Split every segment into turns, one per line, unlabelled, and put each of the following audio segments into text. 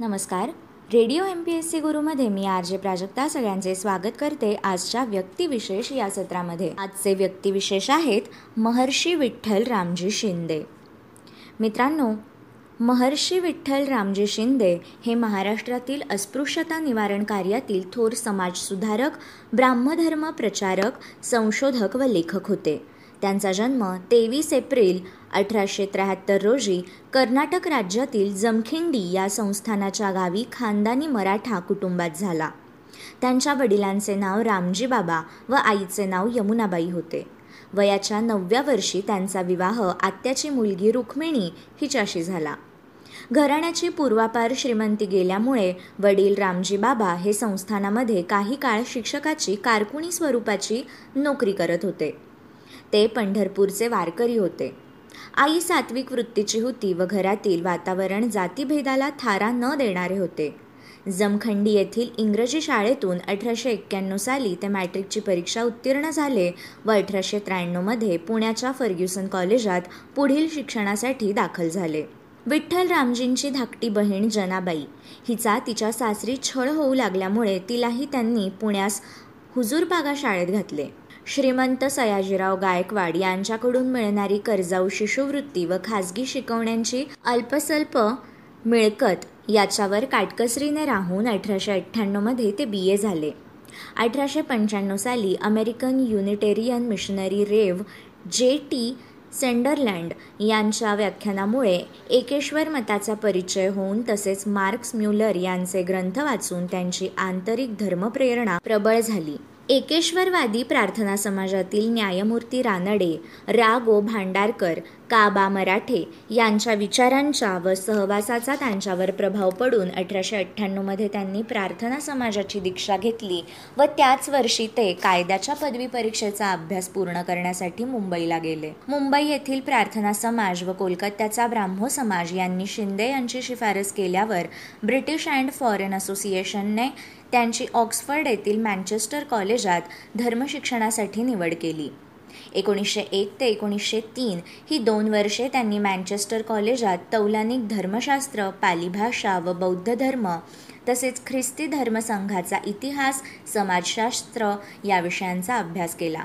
नमस्कार. Radio M P S C गुरुमध्ये मी R J Prajakta सगळ्यांचे स्वागत करते आजच्या व्यक्तिविशेष या सत्रामध्ये. आजचे व्यक्तिविशेष आहेत महर्षी विठ्ठल रामजी शिंदे. मित्रांनो महर्षी विठ्ठल रामजी शिंदे हे महाराष्ट्रातील अस्पृश्यता निवारण कार्यातील थोर समाजसुधारक ब्राह्मधर्म प्रचारक संशोधक व लेखक होते. त्यांचा जन्म तेवीस एप्रिल अठराशे त्र्याहत्तर रोजी कर्नाटक राज्यातील जमखिंडी या संस्थानाच्या गावी खानदानी मराठा कुटुंबात झाला. त्यांच्या वडिलांचे नाव रामजी बाबा व आईचे नाव यमुनाबाई होते. वयाच्या नवव्या वर्षी त्यांचा विवाह आत्याची मुलगी रुक्मिणी हिच्याशी झाला. घराण्याची पूर्वापार श्रीमंती गेल्यामुळे वडील रामजी बाबा हे संस्थानामध्ये काही काळ शिक्षकाची कारकुणी स्वरूपाची नोकरी करत होते. ते पंढरपूरचे वारकरी होते. आई सात्विक वृत्तीची होती व घरातील वातावरण जातीभेदाला थारा न देणारे होते. जमखंडी येथील इंग्रजी शाळेतून अठराशे एक्क्याण्णव साली ते मॅट्रिकची परीक्षा उत्तीर्ण झाले व अठराशे त्र्याण्णवमध्ये पुण्याच्या फर्ग्युसन कॉलेजात पुढील शिक्षणासाठी दाखल झाले. विठ्ठल रामजींची धाकटी बहीण जनाबाई हिचा तिच्या सासरी छळ होऊ लागल्यामुळे तिलाही त्यांनी पुण्यास हुजूरबागा शाळेत घातले. श्रीमंत सयाजीराव गायकवाड यांच्याकडून मिळणारी कर्जाऊ शिष्यवृत्ती व खाजगी शिकवण्यांची अल्पसल्प मिळकत याच्यावर काटकसरीने राहून अठराशे अठ्ठ्याण्णवमध्ये ते बी. ए. झाले. अठराशे पंच्याण्णव साली अमेरिकन युनिटेरियन मिशनरी रेव जे. टी. सेंडरलँड यांच्या व्याख्यानामुळे एकेश्वर मताचा परिचय होऊन तसेच मार्क्स म्युलर यांचे ग्रंथ वाचून त्यांची आंतरिक धर्मप्रेरणा प्रबळ झाली. एकेश्वरवादी प्रार्थना समाजातील न्यायमूर्ती रानडे रा गो भांडारकर काबा मराठे यांच्या विचारांच्या व सहवासाचा त्यांच्यावर प्रभाव पडून अठराशे अठ्ठ्याण्णवमध्ये त्यांनी प्रार्थना समाजाची दीक्षा घेतली व त्याच वर्षी ते कायद्याच्या पदवी परीक्षेचा अभ्यास पूर्ण करण्यासाठी मुंबईला गेले. मुंबई येथील प्रार्थना समाज व कोलकात्याचा ब्राह्मो समाज यांनी शिंदे यांची शिफारस केल्यावर ब्रिटिश अँड फॉरेन असोसिएशनने त्यांची ऑक्सफर्ड येथील मँचेस्टर कॉलेजात धर्मशिक्षणासाठी निवड केली. एकोणीसशे एक ते एकोणीसशे तीन ही दोन वर्षे त्यांनी मँचेस्टर कॉलेजात तौलानिक धर्मशास्त्र पाली भाषा व बौद्ध धर्म तसेच ख्रिस्ती धर्मसंघाचा इतिहास समाजशास्त्र या विषयांचा अभ्यास केला.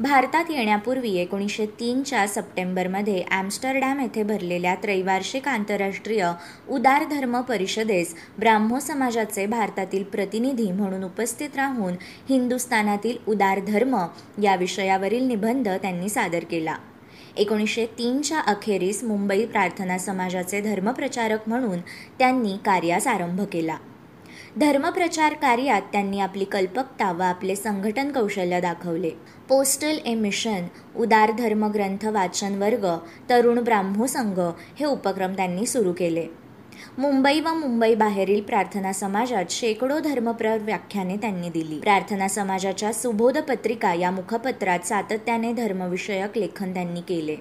भारतात येण्यापूर्वी एकोणीसशे तीनच्या सप्टेंबरमध्ये ॲम्स्टरडॅम येथे भरलेल्या त्रैवार्षिक आंतरराष्ट्रीय उदार धर्म परिषदेस ब्राह्मो समाजाचे भारतातील प्रतिनिधी म्हणून उपस्थित राहून हिंदुस्थानातील उदार धर्म या विषयावरील निबंध त्यांनी सादर केला. एकोणीसशे तीनच्या अखेरीस मुंबई प्रार्थना समाजाचे धर्मप्रचारक म्हणून त्यांनी कार्यास आरंभ केला. धर्मप्रचार कार्यात त्यांनी आपली कल्पकता व आपले संघटन कौशल्य दाखवले. पोस्टल ए मिशन उदार धर्मग्रंथ वाचन वर्ग तरुण ब्राह्मो संघ हे उपक्रम त्यांनी सुरू केले. मुंबई व मुंबई बाहेरील प्रार्थना समाजात शेकडो धर्मप्र व्याख्याने त्यांनी दिली. प्रार्थना समाजाच्या सुबोध पत्रिका या मुखपत्रात सातत्याने धर्मविषयक लेखन त्यांनी केले.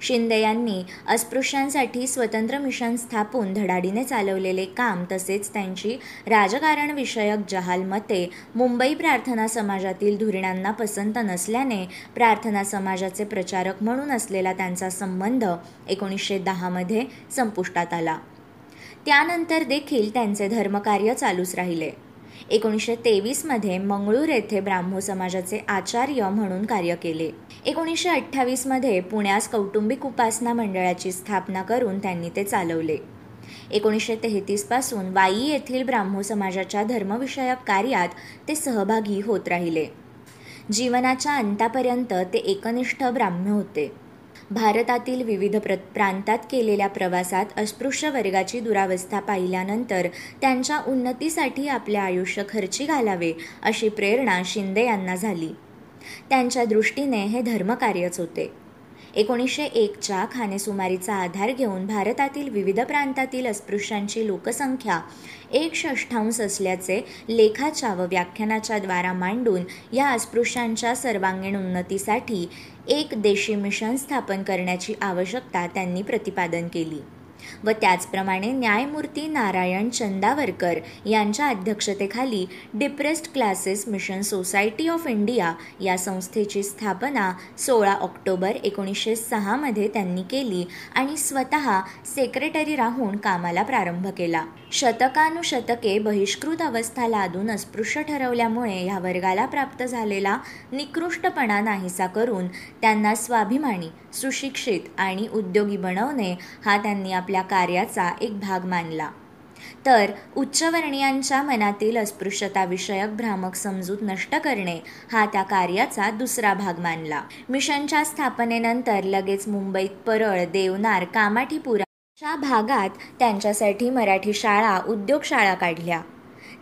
शिंदे यांनी अस्पृश्यांसाठी स्वतंत्र मिशन स्थापून धडाडीने चालवलेले काम तसेच त्यांची राजकारणविषयक जहाल मते मुंबई प्रार्थना समाजातील धुरणांना पसंत नसल्याने प्रार्थना समाजाचे प्रचारक म्हणून असलेला त्यांचा संबंध एकोणीसशे दहामध्ये संपुष्टात आला. त्यानंतर देखील त्यांचे धर्मकार्य चालूच राहिले. एकोणीसशे तेवीसमध्ये मंगळूर येथे ब्राह्मो समाजाचे आचार्य म्हणून कार्य केले. एकोणीसशे अठ्ठावीसमध्ये पुण्यास कौटुंबिक उपासना मंडळाची स्थापना करून त्यांनी ते चालवले. एकोणीसशे तेहतीसपासून वाई येथील ब्राह्मो समाजाच्या धर्मविषयक कार्यात ते सहभागी होत राहिले. जीवनाच्या अंतापर्यंत ते एकनिष्ठ ब्राह्म्य होते. भारतातील विविध प्र प्रांतात केलेल्या प्रवासात अस्पृश्य वर्गाची दुरावस्था पाहिल्यानंतर त्यांच्या उन्नतीसाठी आपले आयुष्य खर्ची घालावे अशी प्रेरणा शिंदे यांना झाली. त्यांच्या दृष्टीने हे धर्मकार्यच होते. एकोणीसशे एकच्या खानेसुमारीचा आधार घेऊन भारतातील विविध प्रांतातील अस्पृश्यांची लोकसंख्या एक षष्ठांश असल्याचे लेखाच्या व व्याख्यानाच्या द्वारा मांडून या अस्पृश्यांच्या सर्वांगीण उन्नतीसाठी एक देशी मिशन स्थापन करण्याची आवश्यकता त्यांनी प्रतिपादन केली. व त्याचप्रमाणे न्यायमूर्ती नारायण चंदावरकर यांच्या अध्यक्षतेखाली depressed classes mission society of India या संस्थेची स्थापना सोळा ऑक्टोबर एकोणीसशे सहामध्ये त्यांनी केली आणि स्वतः सेक्रेटरी राहून कामाला प्रारंभ केला. शतकानुशतके बहिष्कृत अवस्था लादून अस्पृश्य ठरवल्यामुळे ह्या वर्गाला प्राप्त झालेला निकृष्टपणा नाहीसा करून त्यांना स्वाभिमानी सुशिक्षित आणि उद्योगी बनवणे हा त्यांनी आपल्या कार्याचा एक भाग मानला. तर उच्चवर्णीयांच्या मनातील अस्पृश्यताविषयक भ्रामक समजूत नष्ट करणे हा त्या कार्याचा दुसरा भाग मानला. मिशनच्या स्थापनेनंतर लगेच मुंबईत परळ देवनार कामाठीपुरा अशा भागात त्यांच्यासाठी मराठी शाळा उद्योगशाळा काढल्या.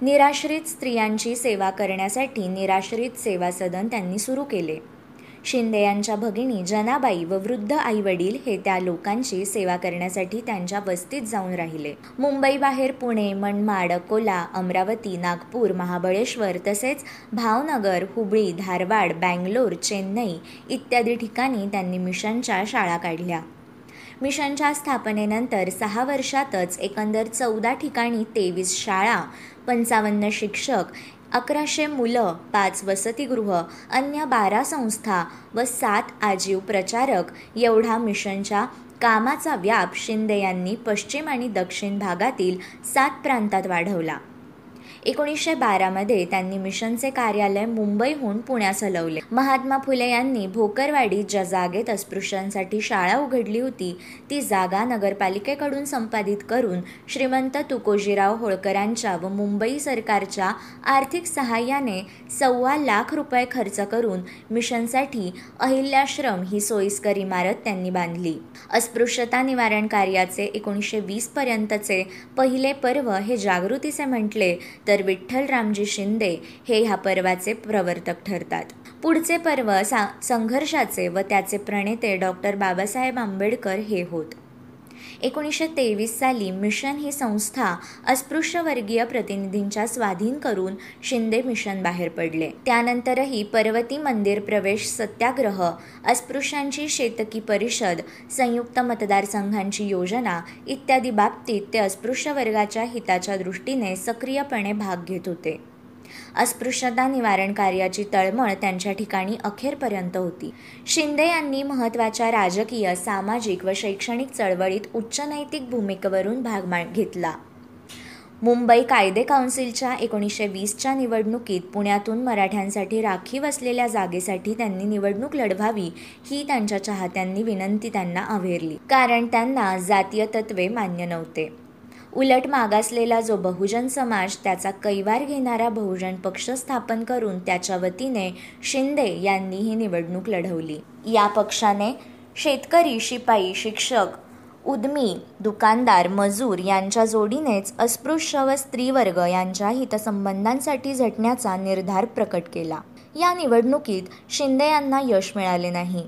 निराश्रित स्त्रियांची सेवा करण्यासाठी निराश्रित सेवा सदन त्यांनी सुरू केले. शिंदे यांच्या भगिनी जनाबाई व वृद्ध आईवडील हे त्या लोकांची सेवा करण्यासाठी त्यांच्या वस्तीत जाऊन राहिले. मुंबईबाहेर पुणे मनमाड अकोला अमरावती नागपूर महाबळेश्वर तसेच भावनगर हुबळी धारवाड बँगलोर चेन्नई इत्यादी ठिकाणी त्यांनी मिशनच्या शाळा काढल्या. मिशनच्या स्थापनेनंतर सहा वर्षातच एकंदर चौदा ठिकाणी तेवीस शाळा पंचावन्न शिक्षक अकराशे मुलं पाच वसतिगृह अन्य बारा संस्था व सात आजीव प्रचारक एवढा मिशनच्या कामाचा व्याप शिंदे यांनी पश्चिम आणि दक्षिण भागातील सात प्रांतात वाढवला. एकोणीसशे बारामध्ये त्यांनी मिशनचे कार्यालय मुंबईहून पुण्यास हलवले. महात्मा फुले यांनी भोकरवाडी ज्या जागेत अस्पृश्यांसाठी शाळा उघडली होती. ती जागा नगरपालिकेकडून संपादित करून श्रीमंत तुकोजीराव होळकरांच्या व मुंबई सरकारच्या आर्थिक सहाय्याने सव्वा लाख रुपये खर्च करून मिशनसाठी अहिल्याश्रम ही सोयीस्कर इमारत त्यांनी बांधली. अस्पृश्यता निवारण कार्याचे एकोणीसशे वीसपर्यंतचे पहिले पर्व हे जागृतीचे म्हटले तर विठ्ठल रामजी शिंदे हे ह्या पर्वाचे प्रवर्तक ठरतात. पुढचे पर्व सा संघर्षाचे व त्याचे प्रणेते डॉक्टर बाबासाहेब आंबेडकर हे होत. एकोणीसशे तेवीस साली मिशन ही संस्था अस्पृश्यवर्गीय प्रतिनिधींच्या स्वाधीन करून शिंदे मिशन बाहेर पडले. त्यानंतरही पर्वती मंदिर प्रवेश सत्याग्रह अस्पृश्यांची शेतकी परिषद संयुक्त मतदारसंघांची योजना इत्यादी बाबतीत ते अस्पृश्य वर्गाच्या हिताच्या दृष्टीने सक्रियपणे भाग घेत होते. अस्पृश्यता निवारण कार्याची तळमळ त्यांच्या ठिकाणी अखेरपर्यंत होती. शिंदे यांनी महत्त्वाच्या राजकीय सामाजिक व शैक्षणिक चळवळीत उच्च नैतिक भूमिकेवरून भाग घेतला. मुंबई कायदे काउन्सिलच्या एकोणीसशे वीसच्या निवडणुकीत पुण्यातून मराठ्यांसाठी राखीव असलेल्या जागेसाठी त्यांनी निवडणूक लढवावी ही त्यांच्या चाहत्यांनी विनंती त्यांना अव्हेरली कारण त्यांना जातीय तत्वे मान्य नव्हते. उलट मागासलेला जो बहुजन समाज त्याचा कैवार घेणारा बहुजन पक्ष स्थापन करून त्याच्या वतीने शिंदे यांनी ही निवडणूक लढवली. या पक्षाने शेतकरी शिपाई शिक्षक उद्मी दुकानदार मजूर यांच्या जोडीनेच अस्पृश्य व स्त्रीवर्ग यांच्या हितसंबंधांसाठी झटण्याचा निर्धार प्रकट केला. या निवडणुकीत शिंदे यांना यश मिळाले नाही.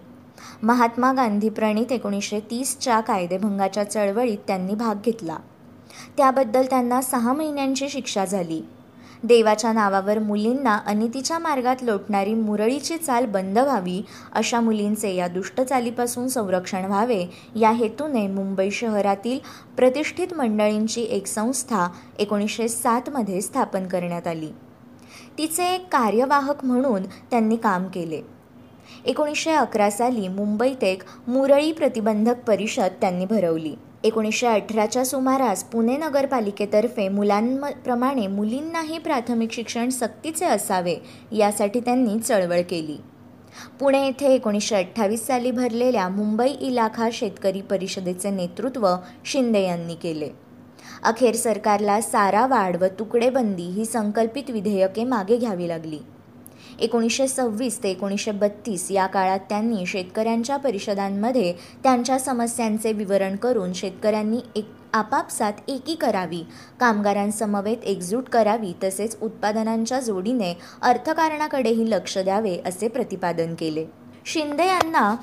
महात्मा गांधी प्रणित एकोणीसशे तीसच्या कायदेभंगाच्या चळवळीत त्यांनी भाग घेतला. त्याबद्दल त्यांना सहा महिन्यांची शिक्षा झाली. देवाच्या नावावर मुलींना अनितीच्या मार्गात लोटणारी मुरळीची चाल बंद व्हावी अशा मुलींचे या दुष्टचालीपासून संरक्षण व्हावे या हेतूने मुंबई शहरातील प्रतिष्ठित मंडळींची एक संस्था एकोणीसशे सातमध्ये स्थापन करण्यात आली. तिचे एक कार्यवाहक म्हणून त्यांनी काम केले. एकोणीसशे अकरा साली मुंबईत एक मुरळी प्रतिबंधक परिषद त्यांनी भरवली. एकोणीसशे अठराच्या सुमारास पुणे नगरपालिकेतर्फे मुलांप्रमाणे मुलींनाही प्राथमिक शिक्षण सक्तीचे असावे यासाठी त्यांनी चळवळ केली. पुणे येथे एकोणीसशे अठ्ठावीस साली भरलेल्या मुंबई इलाखा शेतकरी परिषदेचे नेतृत्व शिंदे यांनी केले. अखेर सरकारला सारा वाढ व तुकडेबंदी ही संकल्पित विधेयके मागे घ्यावी लागली. एकोणीसशे सव्वीस ते एकोणीसशे बत्तीस या काळात त्यांनी शेतकऱ्यांच्या परिषदांमध्ये त्यांच्या समस्यांचे विवरण करून शेतकऱ्यांनी एक आपापसात एकी करावी कामगारांसमवेत एकजूट करावी तसेच उत्पादनांच्या जोडीने अर्थकारणाकडेही लक्ष द्यावे असे प्रतिपादन केले. शिंदे यांना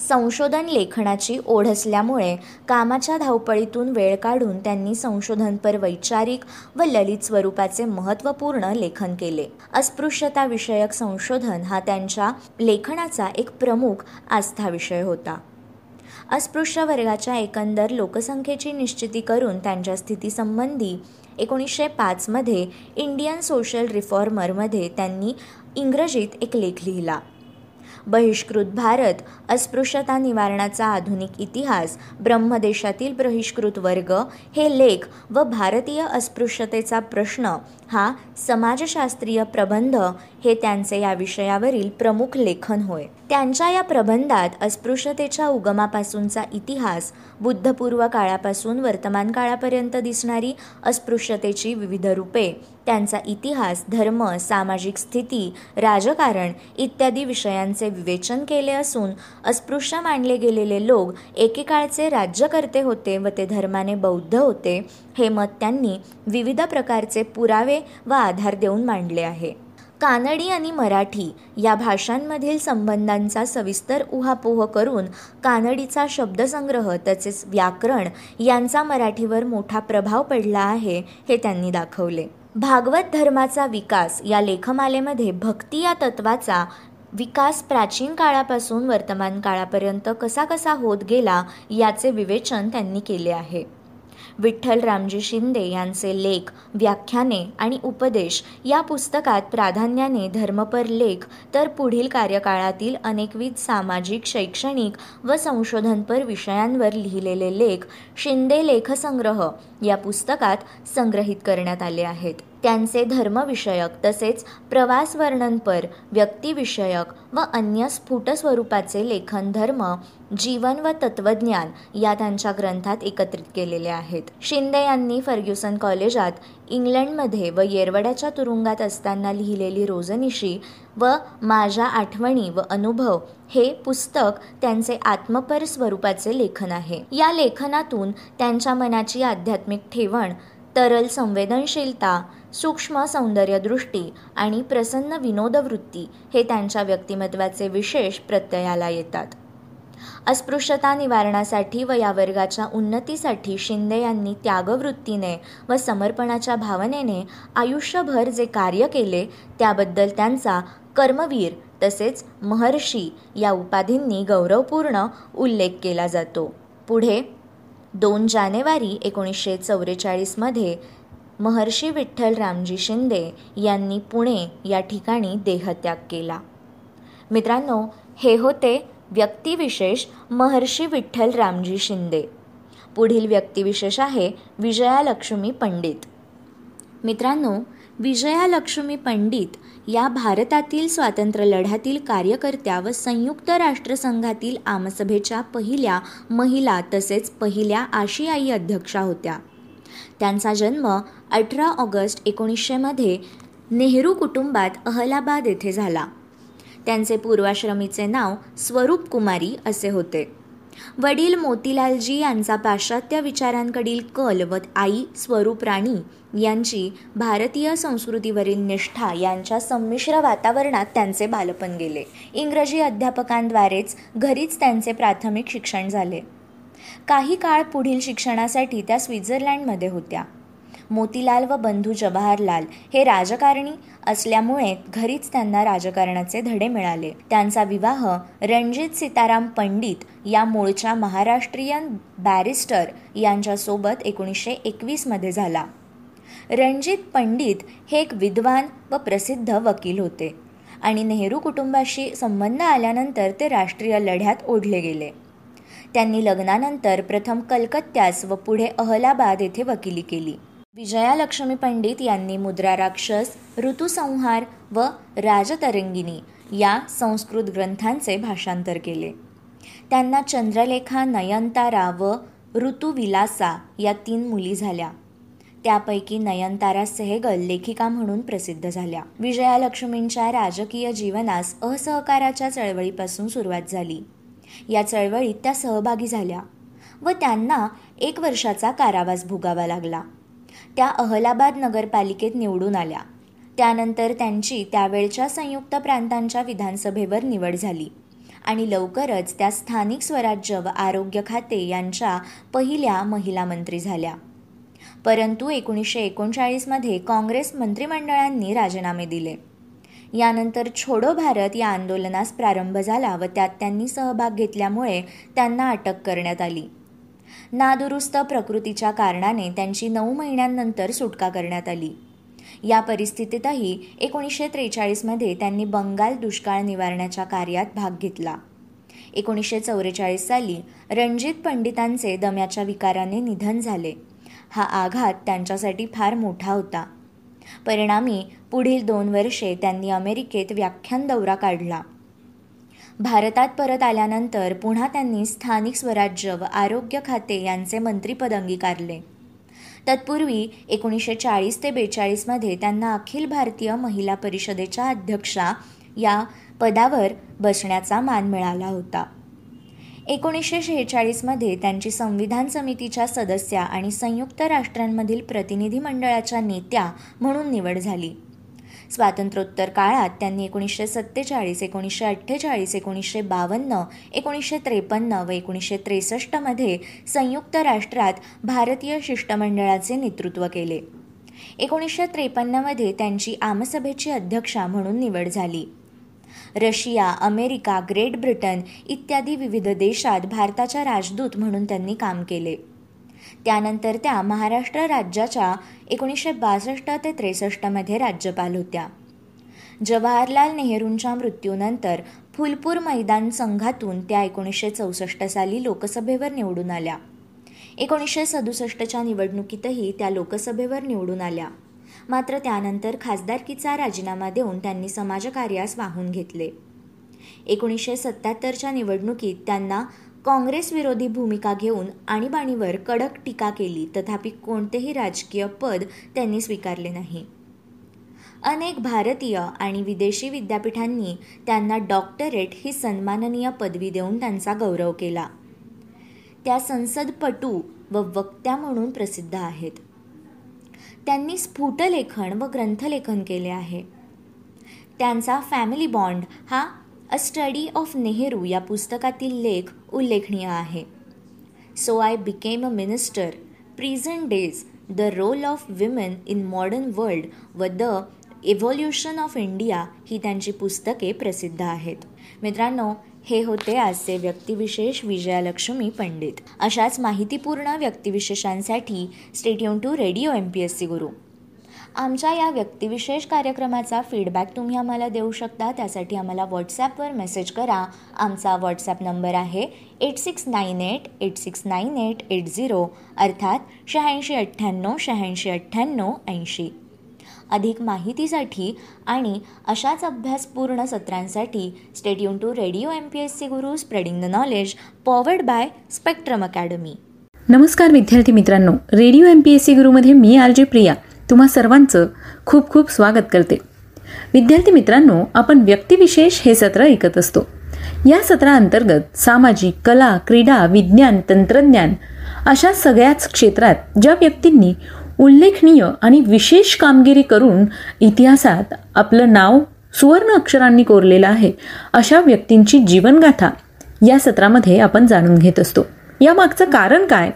संशोधन लेखनाची ओढ असल्यामुळे कामाच्या धावपळीतून वेळ काढून त्यांनी संशोधनपर वैचारिक व ललित स्वरूपाचे महत्त्वपूर्ण लेखन केले. अस्पृश्यता विषयक संशोधन हा त्यांच्या लेखनाचा एक प्रमुख आस्था विषय होता. अस्पृश्य वर्गाच्या एकंदर लोकसंख्येची निश्चिती करून त्यांच्या स्थितीसंबंधी एकोणीसशे पाचमध्ये इंडियन सोशल रिफॉर्मरमध्ये त्यांनी इंग्रजीत एक लेख लिहिला. बहिष्कृत भारत अस्पृश्यता निवारणाचा आधुनिक इतिहास ब्रह्मदेशातील बहिष्कृत वर्ग हे लेख व भारतीय अस्पृश्यतेचा प्रश्न हा समाजशास्त्रीय प्रबंध हे त्यांचे या विषयावरील प्रमुख लेखन होय. त्यांच्या या प्रबंधात अस्पृश्यतेच्या उगमापासूनचा इतिहास बुद्धपूर्व काळापासून वर्तमान काळापर्यंत दिसणारी अस्पृश्यतेची विविध रूपे त्यांचा इतिहास धर्म सामाजिक स्थिती राजकारण इत्यादी विषयांचे विवेचन केले असून अस्पृश्य मानले गेलेले लोक एकेकाळचे राज्यकर्ते होते व ते धर्माने बौद्ध होते हे मत त्यांनी विविध प्रकारचे पुरावे व आधार देऊन मांडले आहे. कानडी आणि मराठी या भाषांमधील संबंधांचा सविस्तर उहापोह करून कानडीचा शब्दसंग्रह तसेच व्याकरण यांचा मराठीवर मोठा प्रभाव पडला आहे हे त्यांनी दाखवले. भागवत धर्माचा विकास या लेखमालेमध्ये भक्ती या तत्वाचा विकास प्राचीन काळापासून वर्तमान काळापर्यंत कसा कसा होत गेला याचे विवेचन त्यांनी केले आहे. विठ्ठल रामजी शिंदे यांचे लेख व्याख्याने आणि उपदेश या पुस्तकात प्राधान्याने धर्मपर लेख तर पुढील कार्यकाळातील अनेकविध सामाजिक शैक्षणिक व संशोधनपर विषयांवर लिहिलेले लेख शिंदे लेखसंग्रह या पुस्तकात संग्रहित करण्यात आले आहेत. त्यांचे धर्मविषयक तसेच प्रवास वर्णनपर व्यक्तिविषयक व अन्य स्फुट स्वरूपाचे लेखन धर्म जीवन व तत्वज्ञान या त्यांच्या ग्रंथात एकत्रित केलेले आहेत. शिंदे यांनी फर्ग्युसन कॉलेजात इंग्लंडमध्ये व येरवड्याच्या तुरुंगात असताना लिहिलेली रोजनिशी व माझ्या आठवणी व अनुभव हे पुस्तक त्यांचे आत्मपर स्वरूपाचे लेखन आहे. या लेखनातून त्यांच्या मनाची आध्यात्मिक ठेवण तरल संवेदनशीलता सूक्ष्म सौंदर्यदृष्टी आणि प्रसन्न विनोदवृत्ती हे त्यांच्या व्यक्तिमत्वाचे विशेष प्रत्ययाला येतात. अस्पृश्यता निवारणासाठी व या वर्गाच्या उन्नतीसाठी शिंदे यांनी त्यागवृत्तीने व समर्पणाच्या भावनेने आयुष्यभर जे कार्य केले त्याबद्दल त्यांचा कर्मवीर तसेच महर्षी या उपाधींनी गौरवपूर्ण उल्लेख केला जातो. पुढे दोन जानेवारी एकोणीसशे चौवेचाळीसमध्ये महर्षी विठ्ठल रामजी शिंदे यांनी पुणे या ठिकाणी देहत्याग केला. मित्रांनो हे होते व्यक्तिविशेष महर्षी विठ्ठल रामजी शिंदे. पुढील व्यक्तिविशेष आहे विजयालक्ष्मी पंडित. मित्रांनो विजयालक्ष्मी पंडित या भारतातील स्वातंत्र्यलढ्यातील कार्यकर्त्या व संयुक्त राष्ट्रसंघातील आमसभेच्या पहिल्या महिला तसेच पहिल्या आशियाई अध्यक्षा होत्या. त्यांचा जन्म अठरा ऑगस्ट एकोणीसशेमध्ये नेहरू कुटुंबात अहलाबाद येथे झाला. त्यांचे पूर्वाश्रमीचे नाव स्वरूप कुमारी असे होते. वडील मोतीलालजी यांचा पाश्चात्य विचारांकडील कल व आई स्वरूप राणी यांची भारतीय संस्कृतीवरील निष्ठा यांच्या संमिश्र वातावरणात त्यांचे बालपण गेले. इंग्रजी अध्यापकांद्वारेच घरीच त्यांचे प्राथमिक शिक्षण झाले. काही काळ पुढील शिक्षणासाठी त्या स्वित्झर्लंडमध्ये होत्या. मोतीलाल व बंधू जवाहरलाल हे राजकारणी असल्यामुळे घरीच त्यांना राजकारणाचे धडे मिळाले. त्यांचा विवाह रणजित सीताराम पंडित या मूळच्या महाराष्ट्रीयन बॅरिस्टर यांच्यासोबत एकोणीसशे एकवीसमध्ये झाला. रणजित पंडित हे एक विद्वान व प्रसिद्ध वकील होते आणि नेहरू कुटुंबाशी संबंध आल्यानंतर ते राष्ट्रीय लढ्यात ओढले गेले. त्यांनी लग्नानंतर प्रथम कलकत्त्यास व पुढे अहलाबाद येथे वकिली केली. विजयालक्ष्मी पंडित यांनी मुद्रा राक्षस ऋतुसंहार व राजतरंगिणी या संस्कृत ग्रंथांचे भाषांतर केले. त्यांना चंद्रलेखा नयनतारा व ऋतुविलासा या तीन मुली झाल्या. त्यापैकी नयनतारा सेहगल लेखिका म्हणून प्रसिद्ध झाल्या. विजयालक्ष्मींच्या राजकीय जीवनास असहकाराच्या चळवळीपासून सुरुवात झाली. या चळवळीत त्या सहभागी झाल्या व त्यांना एक वर्षाचा कारावास भोगावा लागला. त्या अहलाबाद नगरपालिकेत निवडून आल्या. त्यानंतर त्यांची त्यावेळच्या संयुक्त प्रांतांच्या विधानसभेवर निवड झाली आणि लवकरच त्या स्थानिक स्वराज्य व आरोग्य खाते यांच्या पहिल्या महिला मंत्री झाल्या. परंतु एकोणीसशे एकोणचाळीसमध्ये काँग्रेस मंत्रिमंडळांनी राजीनामे दिले. यानंतर छोडो भारत या आंदोलनास प्रारंभ झाला व त्यात त्यांनी सहभाग घेतल्यामुळे त्यांना अटक करण्यात आली. नादुरुस्त प्रकृतीच्या कारणाने त्यांची नऊ महिन्यांनंतर सुटका करण्यात आली. या परिस्थितीतही एकोणीसशे त्रेचाळीसमध्ये त्यांनी बंगाल दुष्काळ निवारण्याच्या कार्यात भाग घेतला. एकोणीसशे चौवेचाळीस साली रणजित पंडितांचे दम्याच्या विकाराने निधन झाले. हा आघात त्यांच्यासाठी फार मोठा होता. परिणामी पुढील दोन वर्षे त्यांनी अमेरिकेत व्याख्यान दौरा काढला. भारतात परत आल्यानंतर पुन्हा त्यांनी स्थानिक स्वराज्य व आरोग्य खाते यांचे मंत्रीपद अंगीकारले. तत्पूर्वी एकोणीसशे चाळीस ते बेचाळीसमध्ये त्यांना अखिल भारतीय महिला परिषदेच्या अध्यक्षा या पदावर बसण्याचा मान मिळाला होता. एकोणीसशे शेहेचाळीसमध्ये त्यांची संविधान समितीच्या सदस्या आणि संयुक्त राष्ट्रांमधील प्रतिनिधी मंडळाच्या नेत्या म्हणून निवड झाली. स्वातंत्र्योत्तर काळात त्यांनी एकोणीसशे सत्तेचाळीस एकोणीसशे अठ्ठेचाळीस एकोणीसशे बावन्न एकोणीसशे त्रेपन्न व एकोणीसशे त्रेसष्टमध्ये संयुक्त राष्ट्रात भारतीय शिष्टमंडळाचे नेतृत्व केले. एकोणीसशे त्रेपन्नमध्ये त्यांची आमसभेची अध्यक्षा म्हणून निवड झाली. रशिया अमेरिका ग्रेट ब्रिटन इत्यादी विविध देशात भारताच्या राजदूत म्हणून त्यांनी काम केले. त्यानंतर त्या महाराष्ट्र राज्याच्या एकोणीसशे बासष्ट ते त्रेसष्टमध्ये राज्यपाल होत्या. जवाहरलाल नेहरूंच्या मृत्यूनंतर फुलपूर मैदान संघातून त्या एकोणीसशे चौसष्ट साली लोकसभेवर निवडून आल्या. एकोणीसशे सदुसष्टच्या निवडणुकीतही त्या लोकसभेवर निवडून आल्या. मात्र त्यानंतर खासदारकीचा राजीनामा देऊन त्यांनी समाजकार्यास वाहून घेतले. एकोणीसशे सत्त्याहत्तरच्या निवडणुकीत त्यांना काँग्रेस विरोधी भूमिका घेऊन आणीबाणीवर कडक टीका केली तथापि कोणतेही राजकीय पद त्यांनी स्वीकारले नाही. अनेक भारतीय आणि विदेशी विद्यापीठांनी त्यांना डॉक्टरेट ही सन्माननीय पदवी देऊन त्यांचा गौरव केला. त्या संसदपटू व वक्त्या म्हणून प्रसिद्ध आहेत. त्यांनी स्फुटलेखन व ग्रंथलेखन केले आहे. त्यांचा फॅमिली बॉन्ड हा अ स्टडी ऑफ नेहरू या पुस्तकातील लेख उल्लेखनीय आहे. So I became a minister present days the role of women in modern world व द इव्हॉल्युशन ऑफ इंडिया ही त्यांची पुस्तके प्रसिद्ध आहेत. मित्रांनो हे होते आजचे व्यक्तिविशेष विजयालक्ष्मी पंडित. अशाच माहितीपूर्ण व्यक्तिविशेषांसाठी stay tuned to radio M P S C Guru आमच्या या व्यक्तिविशेष कार्यक्रमाचा फीडबॅक तुम्ही आम्हाला देऊ शकता. त्यासाठी आम्हाला व्हॉट्सॲपवर मेसेज करा. आमचा व्हॉट्सॲप नंबर आहे eight six nine eight eight six nine eight eight zero अर्थात शहाऐंशी अठ्ठ्याण्णव शहाऐंशी अठ्ठ्याण्णव ऐंशी. अधिक माहितीसाठी आणि अशाच अभ्यासपूर्ण सत्रांसाठी stay tuned to radio M P S C Guru spreading the knowledge powered by Spectrum Academy
नमस्कार विद्यार्थी मित्रांनो. Radio M P S C गुरुमध्ये मी आर जे प्रिया. तुम्हा सर्वांचं खूप खूप स्वागत करते. विद्यार्थी मित्रांनो आपण व्यक्तिविशेष हे सत्र ऐकत असतो. या सत्राअंतर्गत सामाजिक कला क्रीडा विज्ञान तंत्रज्ञान अशा सगळ्याच क्षेत्रात ज्या व्यक्तींनी उल्लेखनीय आणि विशेष कामगिरी करून इतिहासात आपलं नाव सुवर्ण अक्षरांनी कोरलेलं आहे अशा व्यक्तींची जीवनगाथा या सत्रामध्ये आपण जाणून घेत असतो. यामागचं कारण काय?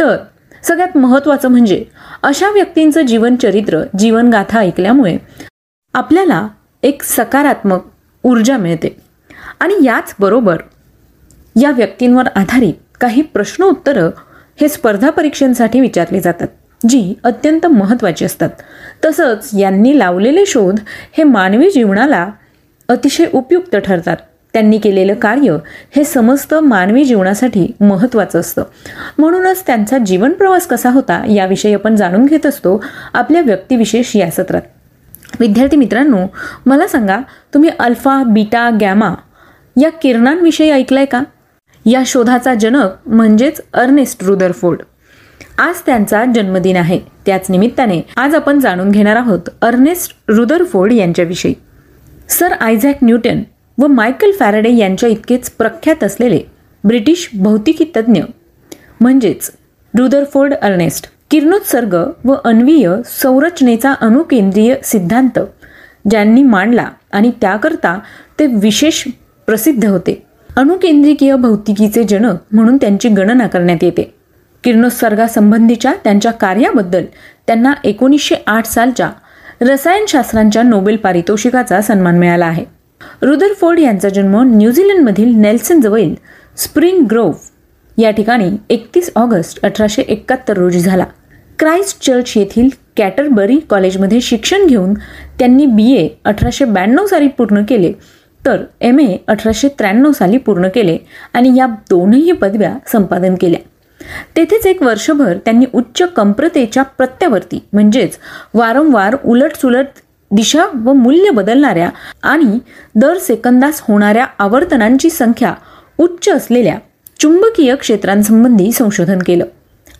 तर सगळ्यात महत्त्वाचं म्हणजे अशा व्यक्तींचं जीवनचरित्र जीवनगाथा ऐकल्यामुळे आपल्याला एक सकारात्मक ऊर्जा मिळते. आणि याचबरोबर या व्यक्तींवर आधारित काही प्रश्न उत्तरं हे स्पर्धा परीक्षांसाठी विचारली जातात जी अत्यंत महत्त्वाची असतात. तसंच यांनी लावलेले शोध हे मानवी जीवनाला अतिशय उपयुक्त ठरतात. त्यांनी केलेलं कार्य हे समस्त मानवी जीवनासाठी महत्त्वाचं असतं. म्हणूनच त्यांचा जीवन प्रवास कसा होता याविषयी आपण जाणून घेत असतो आपल्या व्यक्तिविशेष या सत्रात. विद्यार्थी मित्रांनो मला सांगा तुम्ही अल्फा बीटा गॅमा या किरणांविषयी ऐकलंय का? या शोधाचा जनक म्हणजेच अर्नेस्ट रुदरफोर्ड. आज त्यांचा जन्मदिन आहे. त्याच निमित्ताने आज आपण जाणून घेणार आहोत अर्नेस्ट रुदरफोर्ड यांच्याविषयी. सर आयझॅक न्यूटन व मायकल फॅरेडे यांच्या इतकेच प्रख्यात असलेले ब्रिटिश भौतिकी तज्ज्ञ म्हणजेच रुदरफोर्ड अर्नेस्ट किरणोत्सर्ग व अन्वीय संरचनेचा अणुकेंद्रीय सिद्धांत ज्यांनी मांडला आणि त्याकरता ते विशेष प्रसिद्ध होते. अणुकेंद्रिकीय भौतिकीचे जनक म्हणून त्यांची गणना करण्यात येते. किरणोत्सर्गासंबंधीच्या त्यांच्या कार्याबद्दल त्यांना एकोणीसशे आठ सालच्या रसायनशास्त्रांच्या नोबेल पारितोषिकाचा सन्मान मिळाला आहे. रुदरफोर्ड यांचा जन्म न्यूझीलंडमधील नेल्सन जवळील स्प्रिंग ग्रोव्ह या ठिकाणी एकतीस ऑगस्ट अठराशे एकाहत्तर रोजी झाला. क्राईस्ट चर्च येथील कॅटरबरी कॉलेजमध्ये शिक्षण घेऊन त्यांनी बी ए अठराशे ब्याण्णव साली पूर्ण केले तर एम ए अठराशे त्र्याण्णव साली पूर्ण केले आणि या दोनही पदव्या संपादन केल्या. तेथेच एक वर्षभर त्यांनी उच्च कंप्रतेच्या प्रत्यावर्ती म्हणजेच वारंवार उलटसुलट दिशा व मूल्य बदलणाऱ्या आणि दर सेकंदास होणाऱ्या आवर्तनांची संख्या उच्च असलेल्या चुंबकीय क्षेत्रांसंबंधी संशोधन केलं.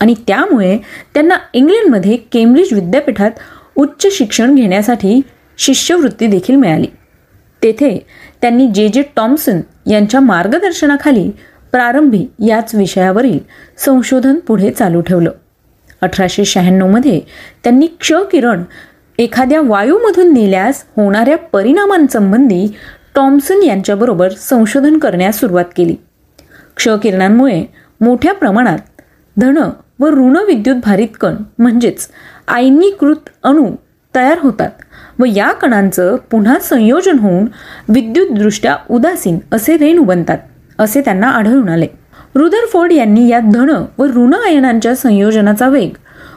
आणि त्यामुळे त्यांना इंग्लंडमध्ये केम्ब्रिज विद्यापीठात उच्च शिक्षण घेण्यासाठी शिष्यवृत्ती देखील मिळाली. तेथे त्यांनी जे. जे. टॉम्सन यांच्या मार्गदर्शनाखाली प्रारंभी याच विषयावरील संशोधन पुढे चालू ठेवलं. अठराशे शहाण्णवमध्ये त्यांनी क्ष किरण एखाद्या वायूमधून नेल्यास होणाऱ्या परिणामांसंबंधी टॉम्सन यांच्याबरोबर संशोधन करण्यास सुरुवात केली. क्षकिरणांमुळे मोठ्या प्रमाणात धन व ऋण विद्युत भारित कण म्हणजेच आयनीकृत अणू तयार होतात व या कणांचं पुन्हा संयोजन होऊन विद्युतदृष्ट्या उदासीन असे रेणू बनतात असे त्यांना आढळून आले. रुदरफोर्ड यांनी या धन व ऋण आयनांच्या संयोजनाचा वेग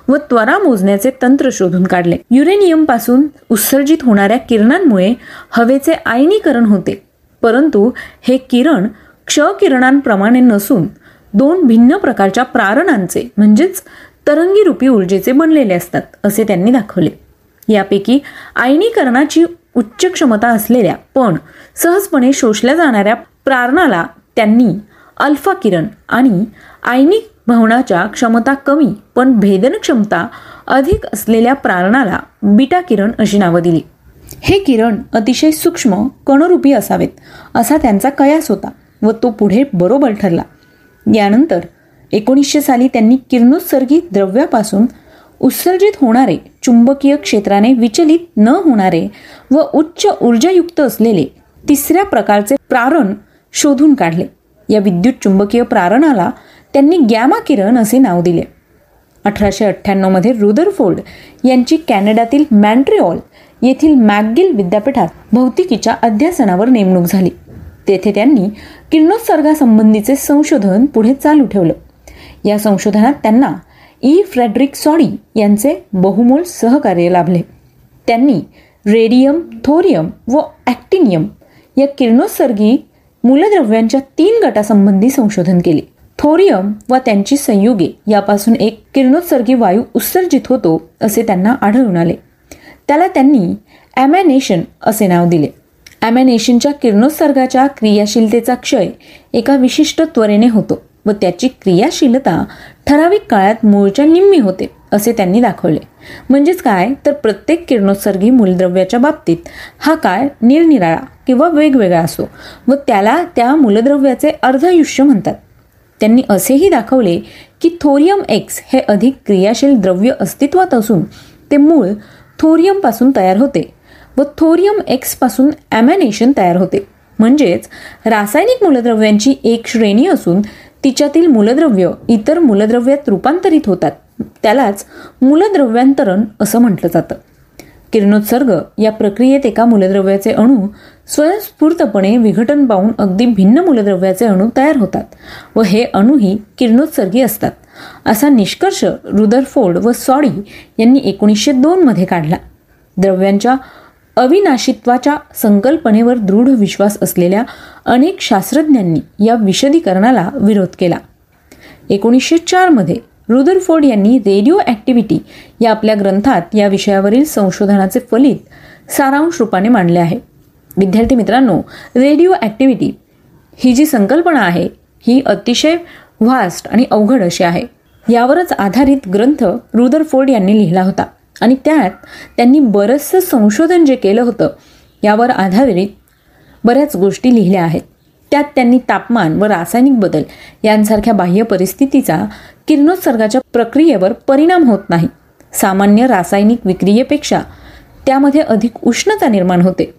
व त्वरा मोजण्याचे तंत्र शोधून काढले. युरेनियमपासून उत्सर्जित होणाऱ्या किरणांमुळे हवेचे आयनीकरण होते. परंतु हे किरण क्ष किरणांप्रमाणे नसून दोन भिन्न प्रकारच्या प्रारणांचे म्हणजेच तरंगीरूपी ऊर्जेचे बनलेले असतात असे त्यांनी दाखवले. यापैकी आयनीकरणाची उच्च क्षमता असलेल्या पण सहजपणे शोषल्या जाणाऱ्या प्रारणाला त्यांनी अल्फा किरण आणि आयनिक भवनाच्या क्षमता कमी पण भेदन क्षमता अधिक असलेल्या प्रारणाला बीटा किरण अशी नावं दिली. हे किरण अतिशय सूक्ष्म कणरूपी असावेत असा त्यांचा कयास होता व तो पुढे बरोबर ठरला. यानंतर एकोणीसशे साली त्यांनी किरणोत्सर्गी द्रव्यापासून उत्सर्जित होणारे चुंबकीय क्षेत्राने विचलित न होणारे व उच्च ऊर्जायुक्त असलेले तिसऱ्या प्रकारचे प्रारण शोधून काढले. या विद्युत चुंबकीय प्रारणाला त्यांनी गॅमा किरण असे नाव दिले. अठराशे अठ्ठ्याण्णवमध्ये रुदरफोर्ड यांची कॅनडातील मॅन्ट्रिऑल येथील मॅकगिल विद्यापीठात भौतिकीच्या अध्यासनावर नेमणूक झाली. तेथे त्यांनी किरणोत्सर्गासंबंधीचे संशोधन पुढे चालू ठेवलं. या संशोधनात त्यांना ई. फ्रेडरिक सॉडी यांचे बहुमोल सहकार्य लाभले. त्यांनी रेडियम थोरियम व ॲक्टिनियम या किरणोत्सर्गी मूलद्रव्यांच्या तीन गटासंबंधी संशोधन केले. थोरियम व त्यांची संयुगे यापासून एक किरणोत्सर्गी वायू उत्सर्जित होतो असे त्यांना आढळून आले. त्याला त्यांनी ॲमॅनेशन असे नाव दिले. ॲमॅनेशनच्या किरणोत्सर्गाच्या क्रियाशीलतेचा क्षय एका विशिष्ट त्वरेने होतो व त्याची क्रियाशीलता ठराविक काळात मूळच्या निम्मी होते असे त्यांनी दाखवले. म्हणजेच काय? तर प्रत्येक किरणोत्सर्गी मूलद्रव्याच्या बाबतीत हा काळ निरनिराळा किंवा वेगवेगळा असो व त्याला त्या मूलद्रव्याचे अर्धायुष्य म्हणतात. त्यांनी असेही दाखवले की थोरियम एक्स हे अधिक क्रियाशील द्रव्य अस्तित्वात असून ते मूळ थोरियमपासून तयार होते व थोरियम एक्सपासून ॲमॅनेशन तयार होते. म्हणजेच रासायनिक मूलद्रव्यांची एक श्रेणी असून तिच्यातील मूलद्रव्य इतर मूलद्रव्यात रूपांतरित होतात. त्यालाच मूलद्रव्यांतरण असं म्हटलं जातं. किरणोत्सर्ग या प्रक्रियेत एका मूलद्रव्याचे अणू स्वयंस्फूर्तपणे विघटन पाहून अगदी भिन्न मूलद्रव्याचे अणू तयार होतात व हे अणूही किरणोत्सर्गी असतात. असा निष्कर्ष रुदरफोर्ड व सॉडी यांनी एकोणीसशे दोनमध्ये काढला. द्रव्यांच्या अविनाशित्वाच्या संकल्पनेवर दृढ विश्वास असलेल्या अनेक शास्त्रज्ञांनी या विशदीकरणाला विरोध केला. एकोणीसशे चारमध्ये रुदरफोर्ड यांनी रेडिओ ॲक्टिव्हिटी या आपल्या ग्रंथात या विषयावरील संशोधनाचे फलित सारांश रूपाने मांडले आहे. विद्यार्थी मित्रांनो रेडिओ ॲक्टिव्हिटी ही जी संकल्पना आहे ही अतिशय व्हास्ट आणि अवघड अशी आहे. यावरच आधारित ग्रंथ रुदर फोर्ड यांनी लिहिला होता. आणि त्यात त्यांनी बरंचसं संशोधन जे केलं होतं यावर आधारित बऱ्याच गोष्टी लिहिल्या आहेत. त्यात त्यांनी तापमान व रासायनिक बदल यांसारख्या बाह्य परिस्थितीचा किरणोत्सर्गाच्या प्रक्रियेवर परिणाम होत नाही. सामान्य रासायनिक विक्रियेपेक्षा त्यामध्ये अधिक उष्णता निर्माण होते.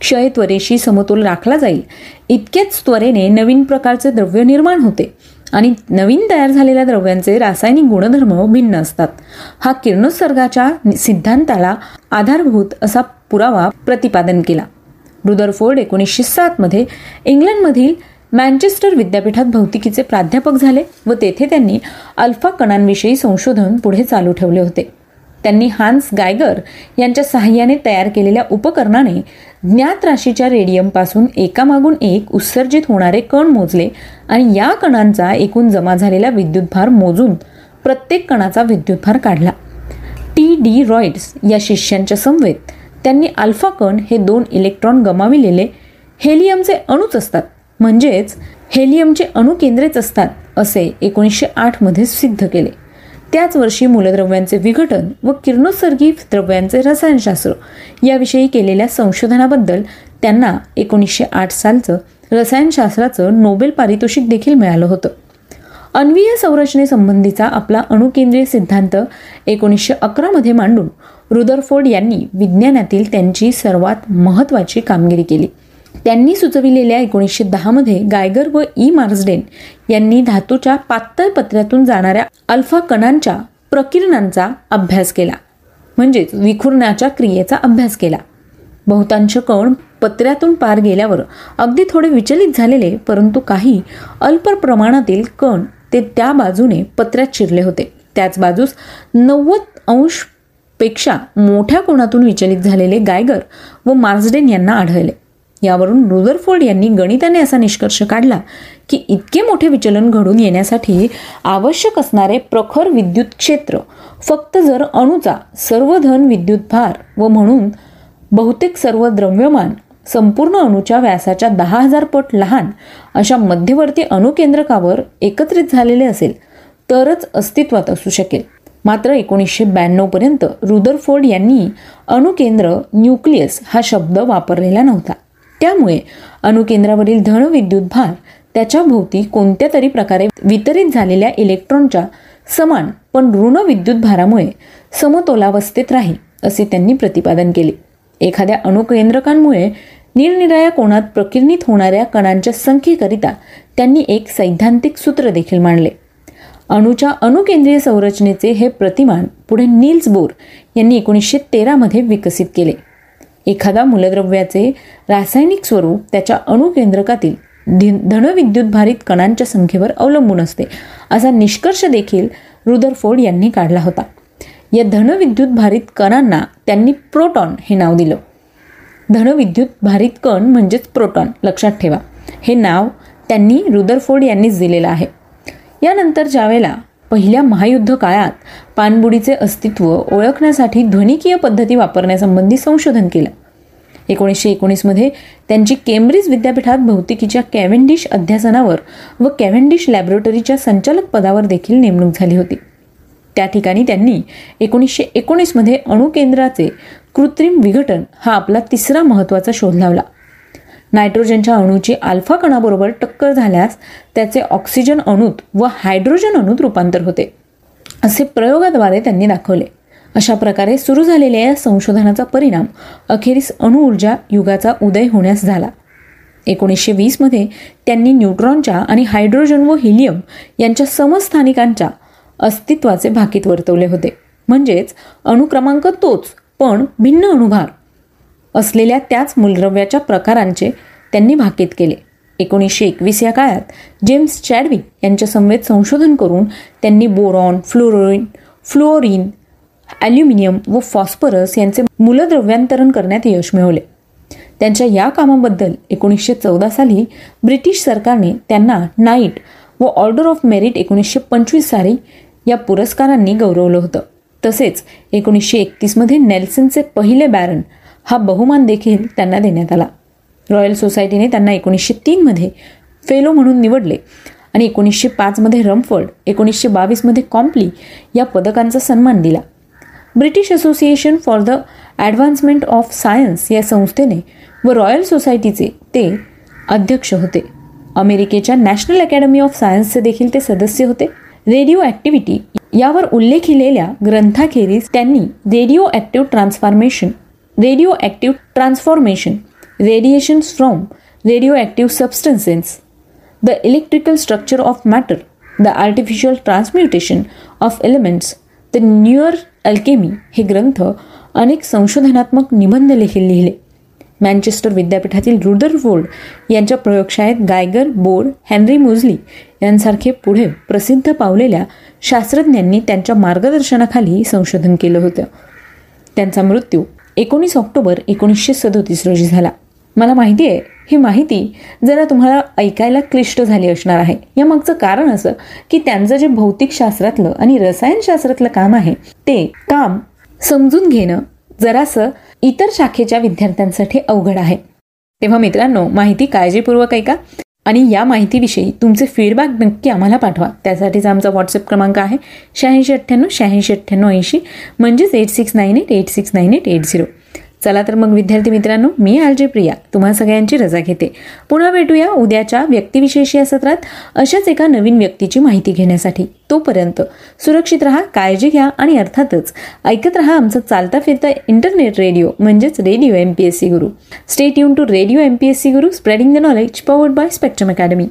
क्षय त्वरेशी समतोल राखला जाईल. इतकेच त्वरेने नवीन प्रकारचे द्रव्य निर्माण होते. आणि नवीन तयार झालेल्या द्रव्यांचे रासायनिक गुणधर्म भिन्न असतात. हा किरणोत्सर्गाच्या सिद्धांताला आधारभूत असा पुरावा प्रतिपादन केला. रुदरफोर्ड एकोणीसशे सातमध्ये इंग्लंडमधील मँचेस्टर विद्यापीठात भौतिकीचे प्राध्यापक झाले व तेथे त्यांनी अल्फा कणांविषयी संशोधन पुढे चालू ठेवले होते. त्यांनी हान्स गायगर यांच्या सहाय्याने तयार केलेल्या उपकरणाने ज्ञात राशीच्या रेडियमपासून एकामागून एक उत्सर्जित होणारे कण मोजले आणि या कणांचा एकूण जमा झालेला विद्युतभार मोजून प्रत्येक कणाचा विद्युतभार काढला. टी. डी. रॉइड्स या शिष्यांच्या समवेत त्यांनी अल्फा कण हे दोन इलेक्ट्रॉन गमाविलेले हेलियमचे अणूच असतात. म्हणजेच हेलियमचे अणुकेंद्रेच असतात असे एकोणीसशे आठमध्ये सिद्ध केले. त्याच वर्षी मूलद्रव्यांचे विघटन व किरणोत्सर्गी द्रव्यांचे रसायनशास्त्र याविषयी केलेल्या संशोधनाबद्दल त्यांना एकोणीसशे आठ सालचं रसायनशास्त्राचं नोबेल पारितोषिक देखील मिळालं होतं. अन्वीय संरचनेसंबंधीचा आपला अणुकेंद्रीय सिद्धांत एकोणीसशे अकरामध्ये मांडून रुदरफोर्ड यांनी विज्ञानातील त्यांची सर्वात महत्त्वाची कामगिरी केली. त्यांनी सुचविलेल्या एकोणीसशे दहामध्ये गायगर व ई मार्सडेन यांनी धातूच्या पातळ पत्र्यातून जाणाऱ्या अल्फा कणांच्या प्रकिरणांचा अभ्यास केला. म्हणजेच विखुरण्याच्या क्रियेचा अभ्यास केला. बहुतांश कण पत्र्यातून पार गेल्यावर अगदी थोडे विचलित झालेले परंतु काही अल्प प्रमाणातील कण ते त्या बाजूने पत्र्यात शिरले होते. त्याच बाजूस नव्वद अंशपेक्षा मोठ्या कोणातून विचलित झालेले गायगर व मार्सडेन यांना आढळले. यावरून रुदरफोर्ड यांनी गणिताने असा निष्कर्ष काढला की इतके मोठे विचलन घडून येण्यासाठी आवश्यक असणारे प्रखर विद्युत क्षेत्र फक्त जर अणूचा सर्व धन विद्युत भार व म्हणून बहुतेक सर्व द्रव्यमान संपूर्ण अणूच्या व्यासाच्या दहा हजार पट लहान अशा मध्यवर्ती अणुकेंद्रकावर एकत्रित झालेले असेल तरच अस्तित्वात असू शकेल. मात्र एकोणीसशे ब्याण्णवपर्यंत रुदरफोर्ड यांनी अणुकेंद्र न्यूक्लियस हा शब्द वापरलेला नव्हता. त्यामुळे अणुकेंद्रावरील धनविद्युत भार त्याच्या भोवती कोणत्या तरी प्रकारे वितरित झालेल्या इलेक्ट्रॉनच्या समान पण ऋण विद्युत भारामुळे समतोलावस्थेत राहील असे त्यांनी प्रतिपादन केले. एखाद्या अणुकेंद्रकांमुळे निरनिराळ्या कोणात प्रकिर्णित होणाऱ्या कणांच्या संख्येकरिता त्यांनी एक सैद्धांतिक सूत्र देखील मांडले. अणूच्या अणुकेंद्रीय संरचनेचे हे प्रतिमान पुढे नील्स बोर यांनी एकोणीसशे तेरामध्ये विकसित केले. एखादा मूलद्रव्याचे रासायनिक स्वरूप त्याच्या अणुकेंद्रकातील धनविद्युत भारित कणांच्या संख्येवर अवलंबून असते असा निष्कर्ष देखील रुदरफोर्ड यांनी काढला होता. या धनविद्युत भारित कणांना त्यांनी प्रोटॉन हे नाव दिलं. धनविद्युत भारित कण म्हणजेच प्रोटॉन लक्षात ठेवा. हे नाव त्यांनी रुदरफोर्ड यांनीच दिलेलं आहे. यानंतर ज्यावेळेला पहिल्या महायुद्ध काळात पाणबुडीचे अस्तित्व ओळखण्यासाठी ध्वनिकीय पद्धती वापरण्यासंबंधी संशोधन केलं. एकोणीसशे एकोणीसमध्ये त्यांची केम्ब्रिज विद्यापीठात भौतिकीच्या कॅव्हेंडिश अध्यासनावर व कॅव्हेंडिश लॅबोरेटरीच्या संचालक पदावर देखील नेमणूक झाली होती. त्या ठिकाणी त्यांनी एकोणीसशे एकोणीसमध्ये अणुकेंद्राचे कृत्रिम विघटन हा आपला तिसरा महत्त्वाचा शोध लावला. नायट्रोजनच्या अणूची अल्फा कणाबरोबर टक्कर झाल्यास त्याचे ऑक्सिजन अणूत व हायड्रोजन अणूत रूपांतर होते असे प्रयोगाद्वारे त्यांनी दाखवले. अशा प्रकारे सुरू झालेल्या या संशोधनाचा परिणाम अखेरीस अणुऊर्जा युगाचा उदय होण्यास झाला. एकोणीसशे वीसमध्ये त्यांनी न्यूट्रॉनच्या आणि हायड्रोजन व हिलियम यांच्या समस्थानिकांच्या अस्तित्वाचे भाकीत वर्तवले होते. म्हणजेच अणुक्रमांक तोच पण भिन्न अणुभार असलेल्या त्याच मूलद्रव्याच्या प्रकारांचे त्यांनी भाकीत केले. एकोणीसशे एकवीस या काळात जेम्स चॅडविक यांच्या समवेत संशोधन करून त्यांनी बोरॉन फ्लोरोईन फ्लोरिन ॲल्युमिनियम व फॉस्फरस यांचे मूलद्रव्यांतरण करण्यात यश मिळवले. त्यांच्या या कामाबद्दल एकोणीसशे चौदा साली ब्रिटिश सरकारने त्यांना नाईट व ऑर्डर ऑफ मेरिट एकोणीसशे पंचवीस साली या पुरस्कारांनी गौरवलं होतं. तसेच एकोणीसशे एकतीसमध्ये नेल्सनचे पहिले बॅरन हा बहुमान देखील त्यांना देण्यात आला. रॉयल सोसायटीने त्यांना एकोणीसशे तीनमध्ये फेलो म्हणून निवडले आणि एकोणीसशे पाचमध्ये रमफर्ड एकोणीसशे बावीसमध्ये कॉम्प्ली या पदकांचा सन्मान दिला. British Association for the Advancement of Science या संस्थेने व रॉयल सोसायटीचे ते अध्यक्ष होते. अमेरिकेच्या नॅशनल अकॅडमी ऑफ सायन्सचे देखील ते सदस्य होते. रेडिओ ॲक्टिव्हिटी यावर उल्लेखिलेल्या ग्रंथाखेरीज त्यांनी radio active transformation radio active transformation radiations from radio active substances the electrical structure of matter the artificial transmutation of elements the newer alchemy हे ग्रंथ अनेक संशोधनात्मक निबंध देखील लिहिले. मॅन्चेस्टर विद्यापीठातील रुदरफोर्ड यांच्या प्रयोगशाळेत गायगर बोर्ड हेनरी मोझली यांसारखे पुढे प्रसिद्ध पावलेल्या शास्त्रज्ञांनी त्यांच्या मार्गदर्शनाखाली संशोधन केलं होतं. त्यांचा मृत्यू एकोणीस ऑक्टोबर एकोणीसशे सदोतीस रोजी झाला. मला माहिती आहे ही माहिती जरा तुम्हाला ऐकायला क्लिष्ट झाली असणार आहे. या मागचं कारण असं की त्यांचं जे भौतिकशास्त्रातलं आणि रसायनशास्त्रातलं काम आहे ते काम समजून घेणं जरासं इतर शाखेच्या विद्यार्थ्यांसाठी अवघड आहे. तेव्हा मित्रांनो माहिती काळजीपूर्वक ऐका. आणि या माहितीविषयी तुमचे फीडबॅक नक्की आम्हाला पाठवा. त्यासाठीचा आमचा व्हॉट्सअप क्रमांक आहे शहाऐंशी अठ्ठ्याण्णव शहाऐंशी अठ्ठ्याण्णव ऐंशी म्हणजेच eight six nine eight eight six nine eight eight zero चला तर मग विद्यार्थी मित्रांनो मी आलजे प्रिया तुम्हा सगळ्यांची रजा घेते. पुन्हा भेटूया उद्याच्या व्यक्तिविशेष या सत्रात अशाच एका नवीन व्यक्तीची माहिती घेण्यासाठी. तोपर्यंत सुरक्षित राहा काळजी घ्या आणि अर्थातच ऐकत राहा आमचं चालता फिरता इंटरनेट रेडिओ म्हणजेच radio M P S C Guru. Stay युन to radio M P S C Guru spreading the knowledge powered by Spectrum Academy